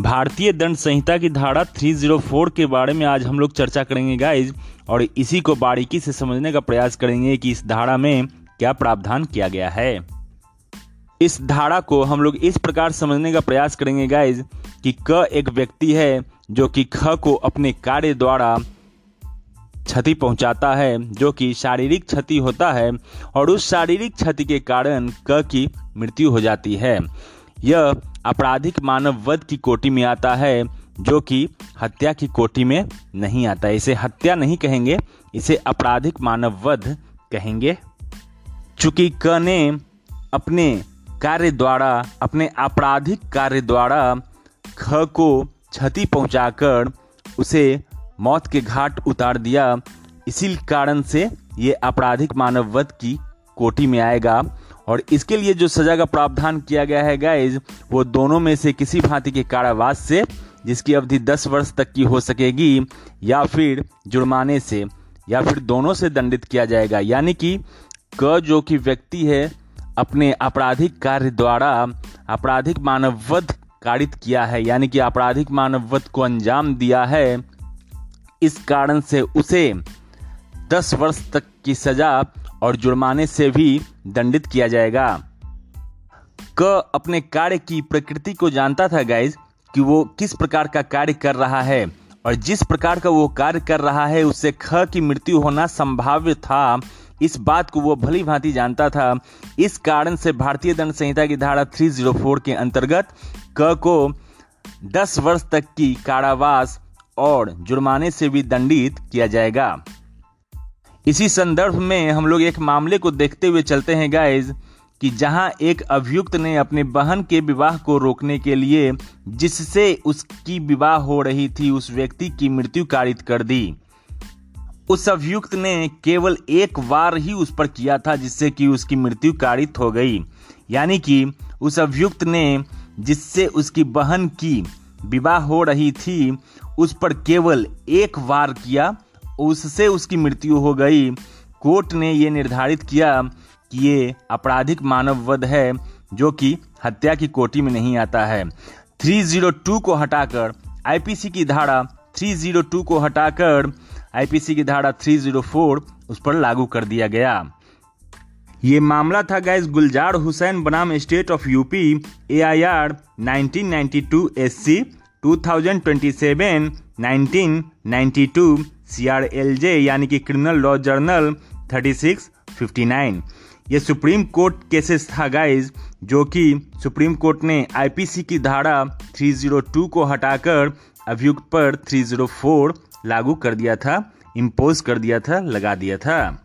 भारतीय दंड संहिता की धारा 304 के बारे में आज हम लोग चर्चा करेंगे गाइज़ और इसी को बारीकी से समझने का प्रयास करेंगे कि इस धारा में क्या प्रावधान किया गया है। इस धारा को हम लोग इस प्रकार समझने का प्रयास करेंगे गाइज़ कि क एक व्यक्ति है जो कि ख को अपने कार्य द्वारा क्षति पहुंचाता है, जो कि शारीरिक क्षति होता है, और उस शारीरिक क्षति के कारण क की मृत्यु हो जाती है। यह आपराधिक मानव वध की कोटि में आता है, जो कि हत्या की कोटि में नहीं आता। इसे हत्या नहीं कहेंगे, इसे आपराधिक मानव वध कहेंगे। चूँकि क ने अपने कार्य द्वारा, अपने आपराधिक कार्य द्वारा ख को क्षति पहुंचाकर उसे मौत के घाट उतार दिया, इसी कारण से ये आपराधिक मानव वध की कोटि में आएगा। और इसके लिए जो सजा का प्रावधान किया गया है गाइज़ वो दोनों में से किसी भांति के कारावास से, जिसकी अवधि 10 वर्ष तक की हो सकेगी, या फिर जुर्माने से, या फिर दोनों से दंडित किया जाएगा। यानी कि क जो कि व्यक्ति है, अपने आपराधिक कार्य द्वारा आपराधिक मानववध कारित किया है, यानी कि आपराधिक मानववध को अंजाम दिया है, इस कारण से उसे 10 वर्ष तक की सजा और जुर्माने से भी दंडित किया जाएगा। क अपने कार्य की प्रकृति को जानता था गाइज़ कि वो किस प्रकार का कार्य कर रहा है। और जिस प्रकार का वो कार्य कर रहा है, उससे ख की मृत्यु होना संभाव्य था। इस बात को वो भली भांति जानता था। इस कारण से भारतीय दंड संहिता की धारा 304 के अंतर्गत क को 10 वर्ष तक की कारावास और जुर्माने से भी दंडित किया जाएगा। इसी संदर्भ में हम लोग एक मामले को देखते हुए चलते हैं गाइज़ कि जहाँ एक अभियुक्त ने अपने बहन के विवाह को रोकने के लिए जिससे उसकी विवाह हो रही थी, उस व्यक्ति की मृत्यु कारित कर दी। उस अभियुक्त ने केवल एक बार ही उस पर किया था जिससे कि उसकी मृत्यु कारित हो गई। यानी कि उस अभियुक्त ने जिससे उसकी बहन की विवाह हो रही थी, उस पर केवल एक बार किया उससे उसकी मृत्यु हो गई। कोर्ट ने ये निर्धारित किया कि ये आपराधिक मानव वध है, जो कि हत्या की कोटि में नहीं आता है। 302 को हटाकर, आईपीसी की धारा 302 को हटाकर, आईपीसी की धारा 304 उस पर लागू कर दिया गया। ये मामला था गैस गुलजार हुसैन बनाम state of UP AIR 1992 SC 2027 1992 CRLJ यानी कि क्रिमिनल लॉ जर्नल 3659 ये सुप्रीम कोर्ट केसेस था गाइज़ जो कि सुप्रीम कोर्ट ने आईपीसी की धारा 302 को हटाकर अभियुक्त पर 304 लागू कर दिया था इम्पोज कर दिया था, लगा दिया था।